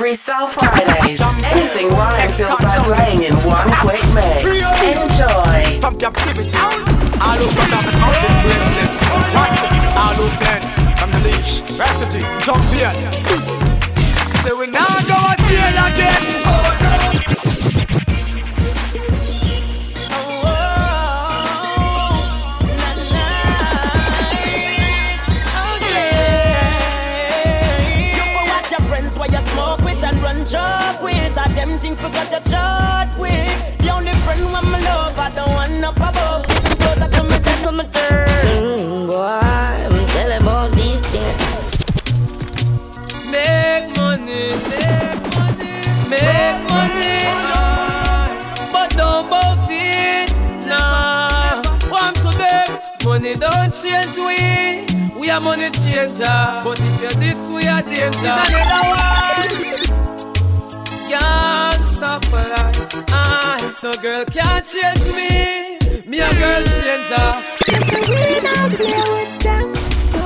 Freestyle Fridays. Anything Ryan feels like playing in one quick mix. Enjoy. From captivity, all over the mountain bracelets. All over from the leash, refugee, jump here. So we now go again. Oh, joke with. I them think forgot your chart quick The only friend when my love I don't want up above. Keep closer to me that's on my turn mm, Boy, I'm telling about these things Make money, make money, make money. But don't buff it, nah. Want to them, money don't change we. We are money changer. But if you're this, we are danger. Another one can't stop for that. I, no girl can't change me. Me a girl changer. So we not play with them. No,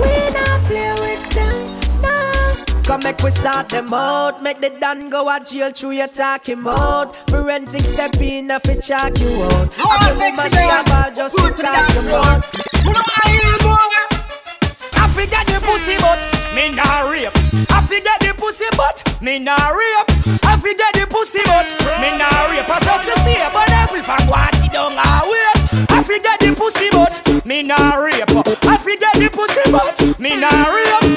we not play with them. No. Come make we sort them out Make the done go a jail through your talking mode Forensic step in if it check you out I give woman she a ball just to cast you out I forget the pussy but me nah rape. I forget the pussy but me nah rape. I forget the pussy but me nah rape. I just stay but every fan want it down I wait? I forget the pussy but me nah rape. I forget the pussy but me nah rape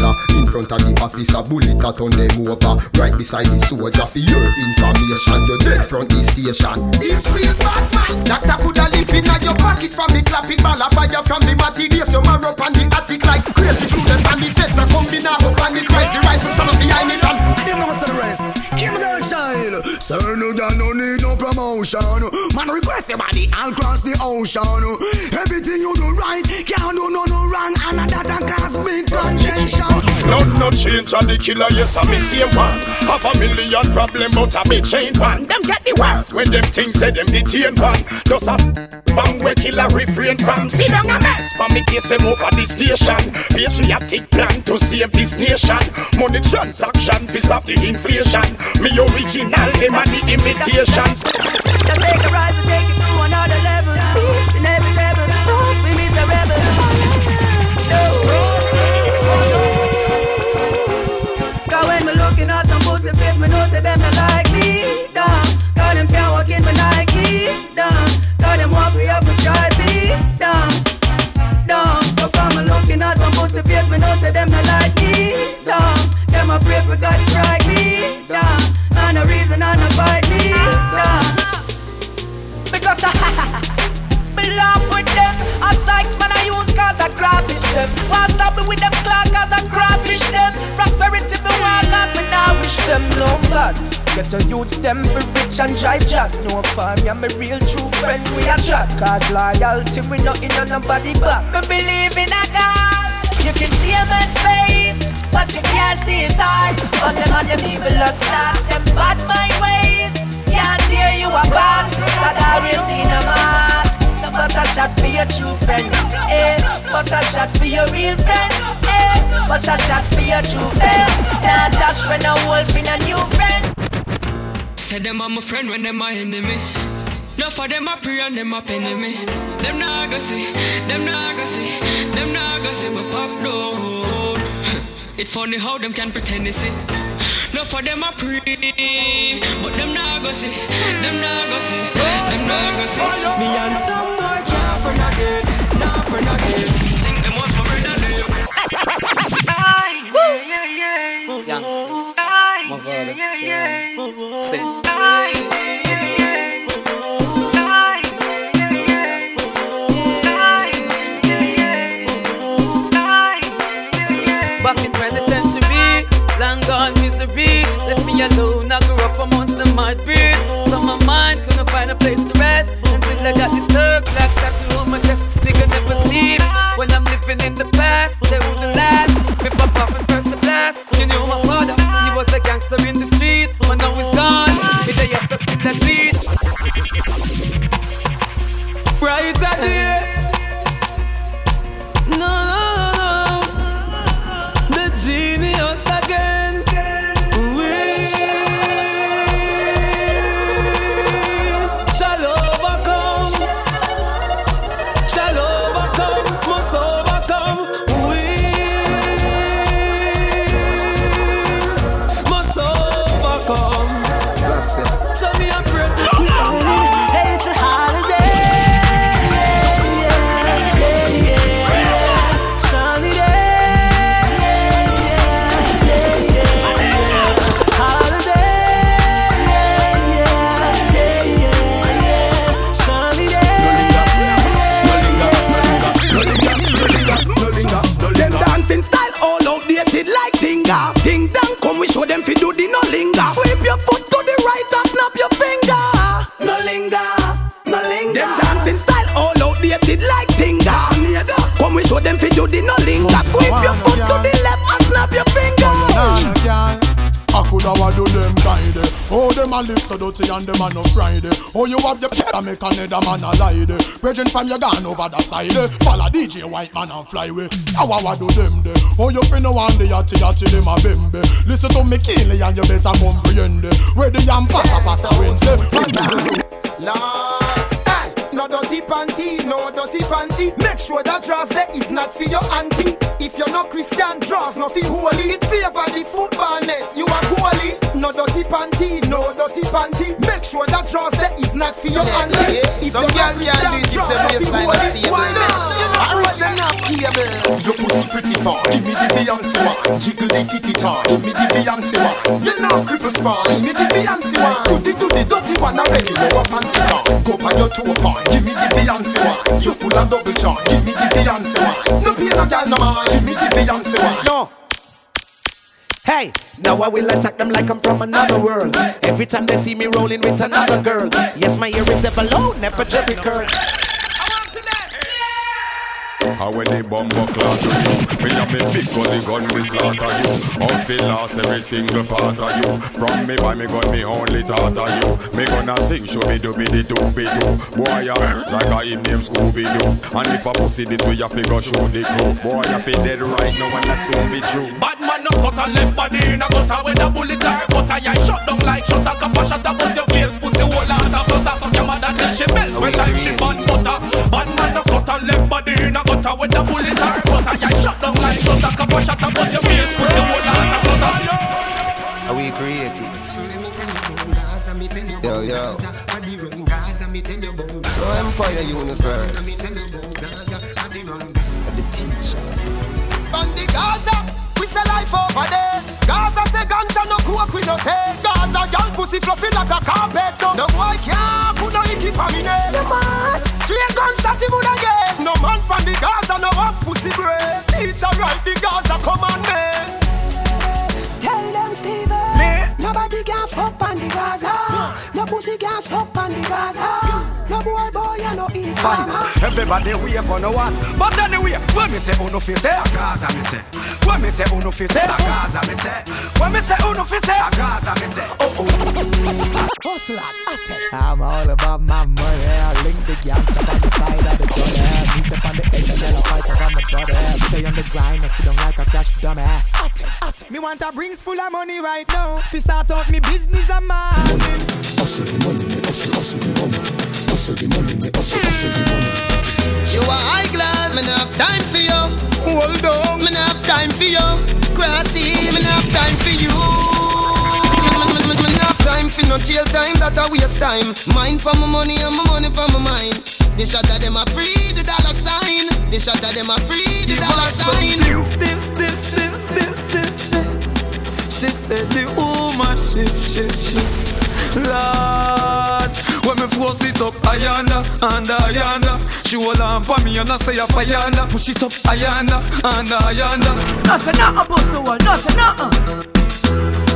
her in front of the officer, bullet a turn them over. Right beside the soldier for your information. You're dead from the station. This real bad man. Doctor coulda live in your pocket from the clap it ball of fire from the materials. You mar up on the attic like crazy blue. Them and the are coming now up on the Christ. The rifle stand up behind it and Sir, no, that no need no promotion. Man, request your body all across the ocean. Everything you do right, can't do no no wrong, and that can cause big contention. None no change on the killer, yes, I miss same one. Half a million problem, but a big chain one. Them get the worst when them things say them detain one. Just a bang where killer refrain from. See down a mess, but me case them over the station. Patriotic plan to save this nation. Money transaction, fi stop the inflation. Me original, them and the imitations. Just take a ride and take it to another level. We the rebel. Drive jack No farm, yeah, me real true friend we a chat. Cause loyalty we not in on nobody back. Me believe in a God. You can see a man's face But you can't see his heart. But them and them evil starts Them bad mind ways. Can't tear you apart But always in a heart So bust a shot for your true friend Eh, bust a shot for your real friend Eh, bust a shot for your true friend. Can't dash when a wolf in a new friend Say them are my friend when them my enemy. No for them a pray and them a penny me. Them nah go see, them nah go see, them nah go see me pop down. It funny how them can pretend they see. No for them a pray, but them nah go see, them nah go see, them nah go see. Me and some boy can't friend again, nah friend again. Think them was my brother name. Youngsters, my father, sing, sing. Back in 2010 to be long gone misery. Left me alone, I grew up amongst the breed. So my fi do the no linger. Sweep your foot to the left and snap your finger. I coulda wa do them guide Oh, them a live so dirty and them a no Friday. Oh, you have your pet make another man a lie de Brethren from your gone over the side. Follow DJ White Man and fly away. How I wa do them de Oh, you finna want the yachty yachty them a bembe. Listen to me keenly and you better comprehend eh. Where the yam pass a pass a Wednesday Lord, hey, no dirty panty, no dirty panty. Make sure that dress there is not for your auntie. If you're not Christian, draws nothing holy. It favor the football net, you are holy. No dirty panty, no dirty panty. Make sure that dress there is not for your auntie. If Some you're girl not can't do it if the waistline is stable. Why not? Alright, them not cable. Your pussy pretty far, give me the Beyonce one. Jiggle the titty tar, give me the Beyonce one. You know cripple spine, give me the Beyonce one. Do the do the dirty one already, you a fancy car. Go by your toe part, give me the Beyonce one. You full of double charm, give me the Beyonce one. No pain no girl no man, give me the Beyonce one. No. Hey, now I will attack them like I'm from another world. Every time they see me rolling with another girl. Yes, my ear is ever low, never jerry curl. How when the bumbo class you? Me and me big gully gun me slaughter you. Out fi last every single part of you. From me by me gun me only thought of you. Me gonna sing show me do be the do be do Boy I like a him name Scooby Doo And if a pussy this way you fi go show the crew. Boy I fi dead right now and that's soon be true. Bad man no cut a left body in a gutter. With a bullet or cut a yeah shut down like shut a cap a shot a bust your face pussy whole lot of flutter suck your mother till she melt when time she burn butter. Bad body in a gutter with a bullet or cut a yeah shut down like shut a cap a shot a bust your face pussy whole lot of flutter. Are we creative? Yo, yo. No Empire Universe. The teacher. On the Gaza, we say life over there. Gaza say ganja no coke we no take. Gaza girl pussy fluffy like a carpet. So no boy can't put no icky for me name. Yeah, man. Straight gunshot he would get. No man from the Gaza no have pussy break. Teacher write the Gaza commandment. Tell them Steven Nobody can fuck on the Gaza. No pussy can suck on the Gaza. No boy boy you no informer Everybody wait for no one. But anyway, when me say oh, uno fi say A Gaza me say When me say uno fi say A Gaza me say When me say uno fi say A Gaza me say Oh oh Hustlers, I'm all about my money. I link the gangs up on the side of the gun. Me step on the edge and yellow fighter on the brother. Stay on the grind, I sit down like a cash dummy. Me want a rings full of money right now. Fi start out me business a man. Hustle the money, me hustle, hustle the money. Hustle the money, me hustle, hustle the money. You are high class, me not have time for you. Hold on, me not have time for you. Grassy, me not have time for you. Me- not have time for no jail time, that a waste time. Mind for my money and my money for my mind. The shot of them a free the dollar sign. The shot of them a free the dollar sign. Stiff, stiff, stiff, stiff, stiff, stiff. She said the woman shift, shift, shift. Lord, when me force it up, ayanda, and ayanda. She hold on for me and I say a ayanda. Push it up, ayanda, and ayanda. Nothing, nothing, pussy wall, nothing, nothing.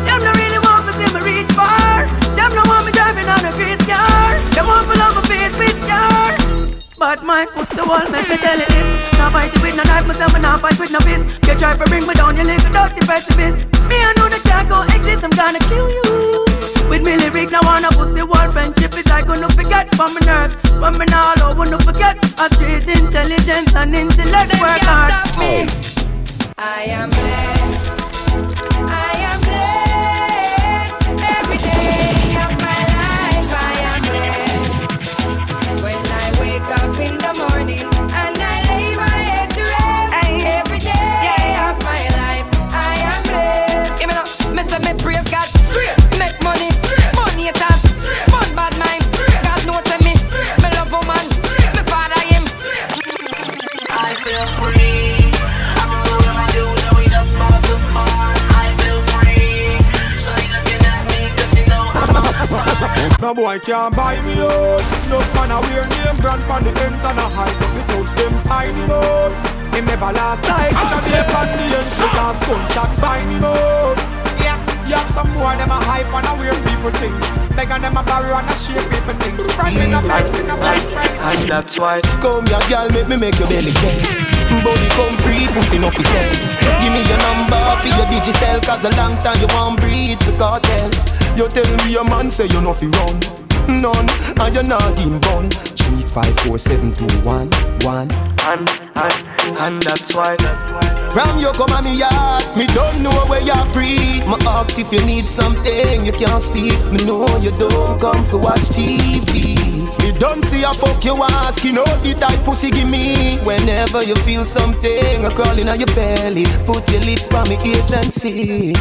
Them no really want to see me reach far. Them no want me driving on a grease car. Them want to love my face with scar. But my pussy wall make me tell you this. Not fight with no knife, myself and not fight with no fist. You try to bring me down, you live a dirty precipice. Me I know the can't go exist, I'm gonna kill you. With me lyrics, I wanna pussy wall friendship is like gonna forget from my nerves. But me now I wanna forget a street intelligence and intellect work hard. I am blessed. No boy can't buy me out. No man a wear name brand pon the ends and a hide up the clothes them find him out. Him never last like extra day pon the ends. Shoot a gunshot find him out. Yeah, you have some boy them a hype and a wear people things. Beg on them a borrow and a share people things. Friend me no friend, me no friend, friend. And that's why Come here girl, make me make your belly say Body come free, pussy no fi sell Give me your number for your digicel Cause a long time you want breathe the Kartel You tell me a man say you no fi run. None, and you're not in bun Three, five, four, seven, two, one, one. And, and, and that's why. Ram you come on me yard. Me don't know where you breathe My ask if you need something. You can't speak. Me know you don't come for watch TV Me don't see a fuck you ask You know the type pussy give me. Whenever you feel something A crawling on your belly. Put your lips by me ears and see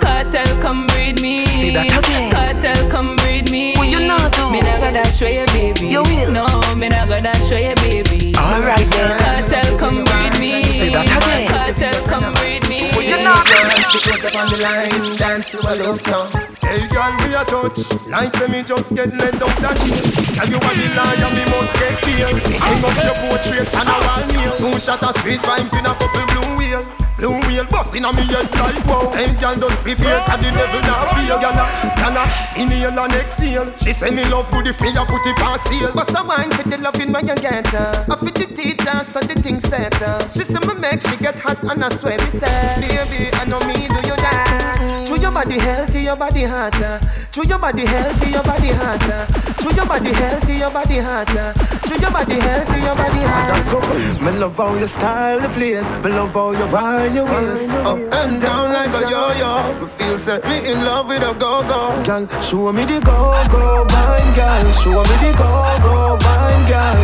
Kartel, come breed me. Say that again. Kartel, come breed me. What you not do? Me not gonna show you, baby. You will. No, me not gonna show you, baby. Alright then. Kartel, come breed me. Say that again. Kartel, come breed me. What you not do? She goes up on the line, dance to a love song. Hey girl, me a touch Like say me just get let out and change Tell you what the liar, me must get killed Hang up your portrait and a wall nail Two shot of sweet rhymes in a couple blue wheel Blue wheel busting on me head like wow. Hey girl, just prepare cause the devil not fear Gonna, gonna, inhale and exhale. She say me love good if me a put it on sale What's a wine for the loving when you get her? I fit the teacher so the thing set her. She say me make she get hot and I swear me say Baby, I know me do you that. Through your body healthy, your body hotter. Through your body healthy, your body hotter. Through your body healthy, your body hotter. Through your body healthy, your body hotter. Me love how you style the place. Me love how you wind your waist. Up and down like a yo-yo. Me feel set me in love with a go-go. Girl, show me the go-go wine, girl. Show me the go-go wine, girl.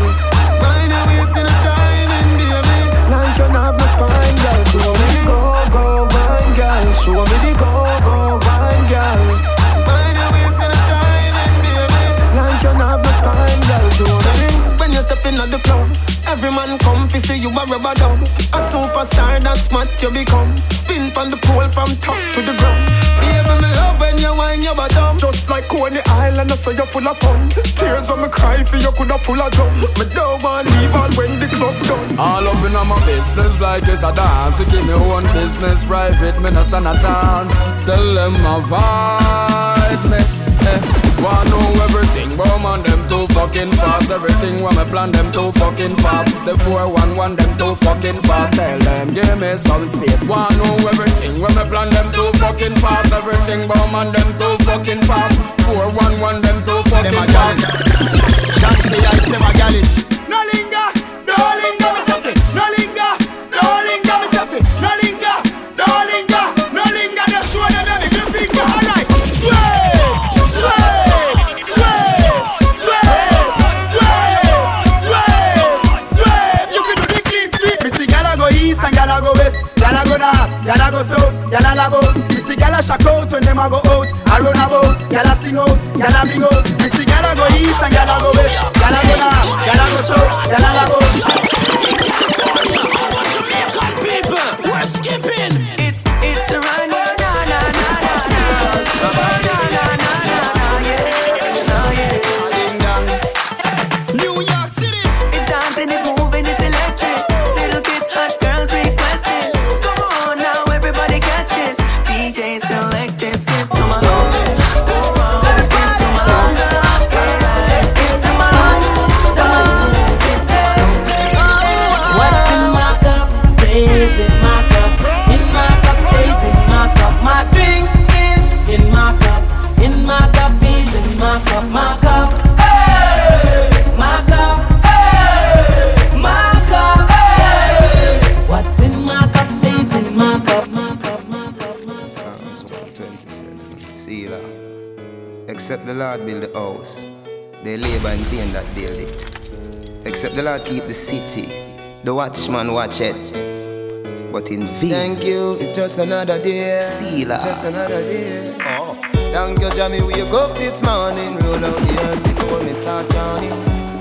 Mind your waist in a timing, baby Like you have no spine, girl. Show me the go-go wine, girl. Show me the go-go wine, girl. Mind your waist in a timing, baby Like you have no spine, girl. Show me. When you step in at the club Every man come fi see you a rubber dub A superstar that's what you become Spin from the pole from top to the ground Baby me love when you wine your bottom Just like Coney Island, I saw you full of fun. Tears when me cry for you coulda full of drum. Me don't want leave when the club done. All up in my business like it's a dance. You give me one business private, me not stand a chance. Tell them avoid me. Eh. Wanna know everything, but man them too fucking fast. Everything when me plan them too fucking fast. The 411 them too fucking fast. Tell them give me some space. Wanna know everything when me plan them too fucking fast. Everything but man them too fucking fast. 411 them too fucking fast. Shanty, I say my gal is keep the city. The watchman watch it. But in vain. Thank you, it's just another day. See It's just another day. Oh. Thank you, Jamie, wake up this morning. Roll out the earth before me start yawning.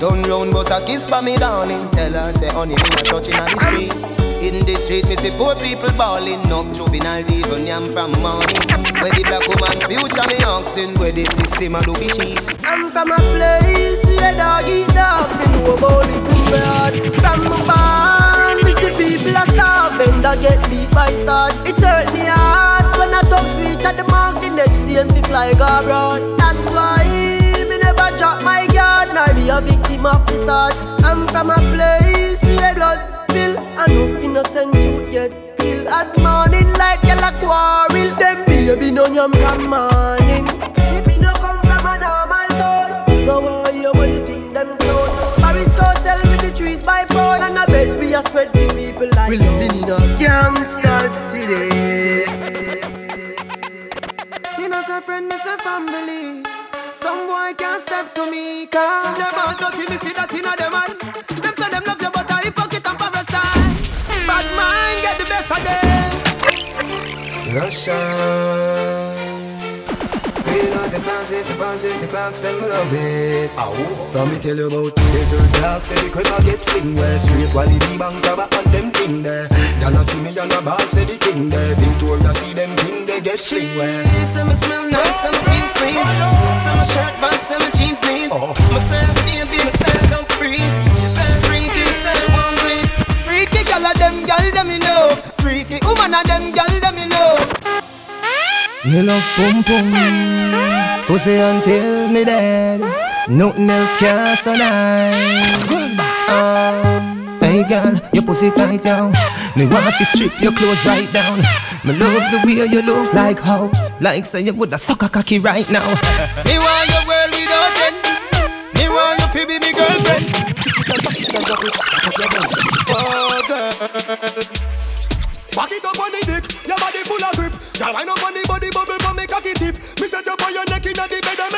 Turn round, bust a kiss for me darling. Tell her, say, honey, me not touching on the street In the street, me see poor people balling up. Juvenile even yam from morning. Where the black woman future me asking where the system a do be she. I'm from a place where dog eat dog. Me know about the good bad. From my barn, me see people a starving. That get beat by sword. It hurt me hard when I talk reach at the mark. The next day me fly go abroad. That's why me never drop my guard. Nor be a victim of the surge. I'm from a place where blood spill. And no innocent youth get killed. As morning light, gyal a quarrel. Them baby no yam from morning. Baby no come from a normal town. You know why you want the thing them sound. Paris go tell me the trees by pound and I bet we are spread the people like we living in a gangster city. Me no say friend, me say family. Some boy can't step to me, cause them all dirty, me see that inna them eye. Them say them love Bad mind get the best of them. Russian. We know the closet, the closet, the clocks, them love it. Ow. From me tell you about desert dark, say the quicker get fling where straight quality bank grabber and them thing there. Gonna see me on a ball, say the king there. Victoria see them king they get fling where. Some smell nice, some feel sweet. Some shirt, but some jeans neat. Oh. Myself, baby, myself, I'm free. Freaky woman a them gal them me love. Me love pum pum Pussy until me dead Nothing else can survive uh, Hey girl, your pussy tight down Me want to strip your clothes right down Me love the way you look like how Like say you woulda suck a cocky right now Me want your world without end. Me want you to be me girlfriend. Oh, girl. Back it up on the dick, your body full of grip. Girl, up on the body bubble for me cocky tip. Me set you for your neck inna the bed and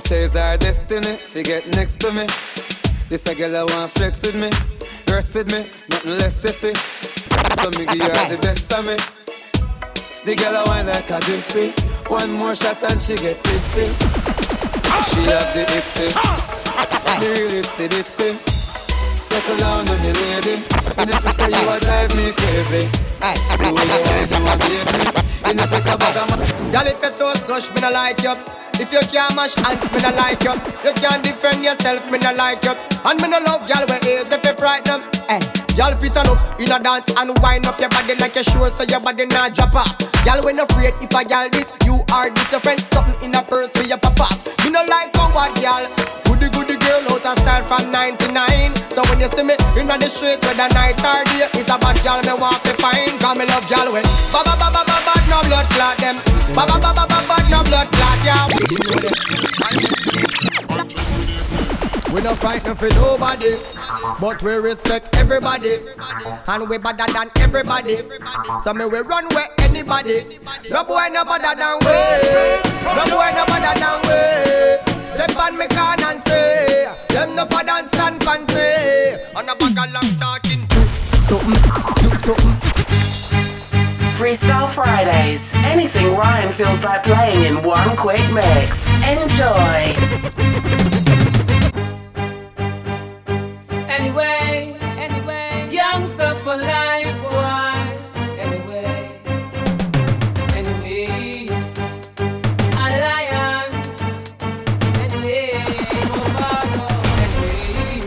says our destiny. Forget next to me. This a girl I want flex with me, rest with me, nothing less sissy. So me give her the best of me. The girl I want like a gypsy. One more shot and she get tipsy. She have the itsy, the real itsy bitsy. Settle down on the lady. And this is how you a drive me crazy. The way you want you a blaze me. You not take a bag of my Girl, if your toes touch, me no like you. If you can't mash hands, me no like you. You can't defend yourself, me no like you. And me no love girl with ears if you frighten them. Hey, girl fit on up in a dance and wind up your body like a sure so your body not drop off. Girl, when afraid if I girl this, you are this your friend. Something in a purse for your papa. Me no like coward girl. Goody goody girl out of style from 99. You see me in the street whether night or day, it's a bad girl me want to find. Cause me love girl when ba ba ba ba ba ba no blood clot them. Ba ba ba ba ba ba no blood clot yeah. We no frightened for nobody, but we respect everybody, and we better than everybody. So me we run where anybody. No boy no better than we. No boy no better than we. Step on me can and say, them no for dance and fancy. On a bag of long talking. Do something, do something. Freestyle Fridays. Anything Ryan feels like playing in one quick mix. Enjoy. Anyway, anyway, youngster for life, why? Anyway, anyway, alliance, anyway, Mavado, anyway.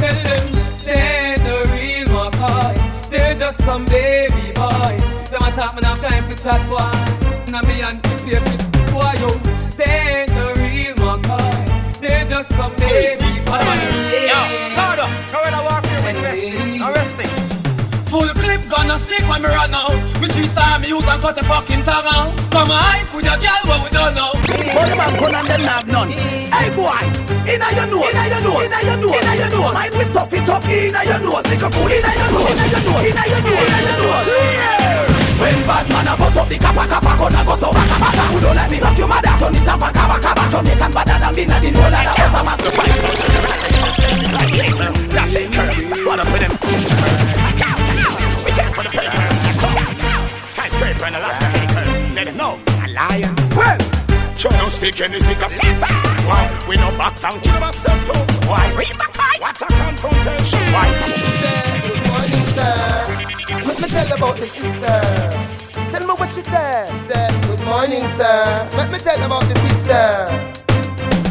Tell them they the real McCoy, they're just some baby boy. Them a talk me not time for chat boy, now me and the baby boy yo. They the real McCoy, they're just some baby Yo, Cardo, Full clip gonna stick when me run out. Me three star me use and cut the fucking tongue out. Come on, hype with your girl, what we don't know. But the man gun and them have none. Hey boy, inna your nose, inna your nose, inna your nose, inna your nose. Mind we stuff it up inna your nose, little fool inna your nose, inna your nose, inna your nose, inna your nose. When bad man a bust up the kappa kappa, gonna go so baka baka. Who don't like me, fuck your mother, turn it up baka baka baka. Jamaican better than me, not the whole of the house. I'm a That's it, curve. What up with them? Let them know. A lion. Well, show no stick and stick up left. Why? We no box and kill a step two. Why? We back fight. What a confrontation. Why? Good morning, sir. Let me tell about the sister. Tell me what she said. Said, Good morning, sir. Let me tell about the sister.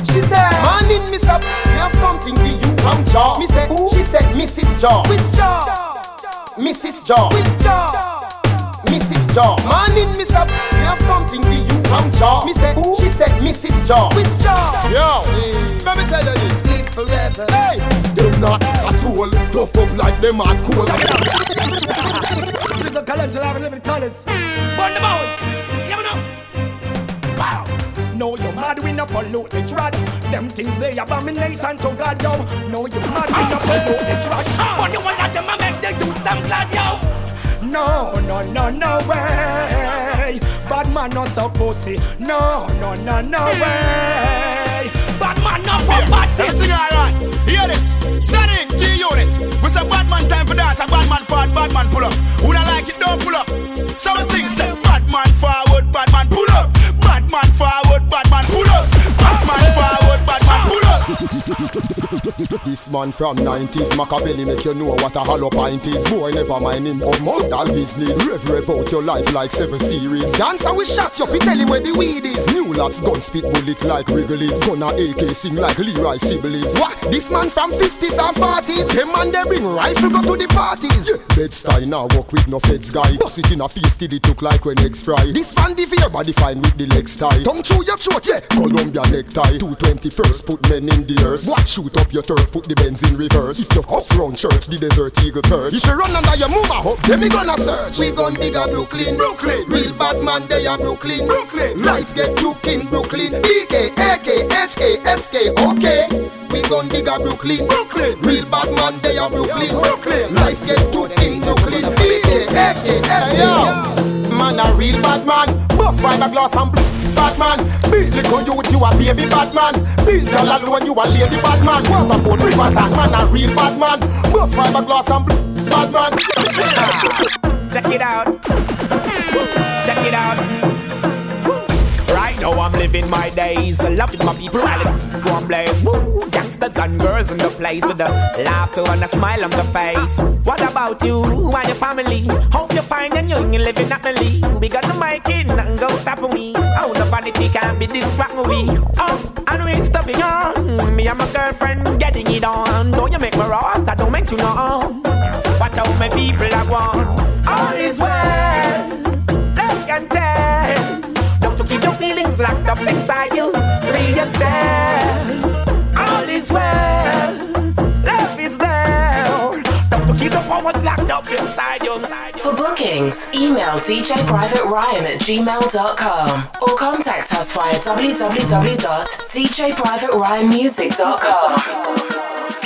She said, Morning, Miss Up. We have something for you from Jaw. Me said, She said, Mrs. Jaw. Which Jaw? Mrs. Jaw. Which Jaw? Mrs. Jaw. Morning, Miss Up. We have something for you from Jaw. Me said, She said, Mrs. Jaw. Which Jaw? Yo, let me tell you this. Live forever. Hey, them not a soul, tough up like them hard cool. Sister Calendula have living colors. Burn the mouse. You know. Wow. No, you mad we no pollute the trad. Them things they abomination to God, yo. No, you mad we no pollute the trad. But you want them to make the youth them glad, yo. No, no, no, no way. Bad man not so pussy. No, no, no, no way. Bad man not for bad. Everything alright. Hear this. Standing G unit. We say bad man time for dance and bad man forward, bad man pull up. Man from 90s Machiavelli make you know what a hollow pint is. Boy never mind him of modal business. Rev rev out your life like seven series. Dancer we shot you fi tell him where the weed is. New lots gun spit bullet like Wrigley's Gonna AK sing like Leroy Sibbles What? This man from 50s and 40s. Him man they bring rifle go to the parties. Bed style now walk with no feds guy. Bust it in a face till it look like when eggs fry. This fan the body fine with the legs tie Tongue through your throat yeah Columbia necktie. 221st put men in the earth. What? Shoot up your turf put the Benz in reverse If you off round church the desert eagle perch If you run under your move a up, then we gonna search. We gon' dig a Brooklyn, Brooklyn. Real bad man they are Brooklyn, Brooklyn. Life get took in Brooklyn. BK, AK, HK, SK, okay. We gon' dig a Brooklyn, Brooklyn. Real bad man they are Brooklyn, Brooklyn. Life get took in Brooklyn. BK, HK, SK. Man a real bad man. Fiberglass and bl- bad man. Beat little youth, you a baby bad man. Beat girl alone, you a lady bad man. Waterford, river tank, man a real bad man. Bust fiberglass and bad. Check it out. Check it out. I'm living my days, loving my people, rally, go and blaze. Woo, gangsters and girls in the place with a laughter and a smile on the face. What about you and your family? Hope you find a young and living happily. We got the mic in, nothing gonna stop me. Oh, the vanity can't be distracting me. Oh, and we stopping on. Me and my girlfriend getting it on. Don't you make me wrong, I don't make you know. What all my people I want. Inside. For bookings, email DJ Private Ryan at gmail.com or contact us via www.djprivateryanmusic.com.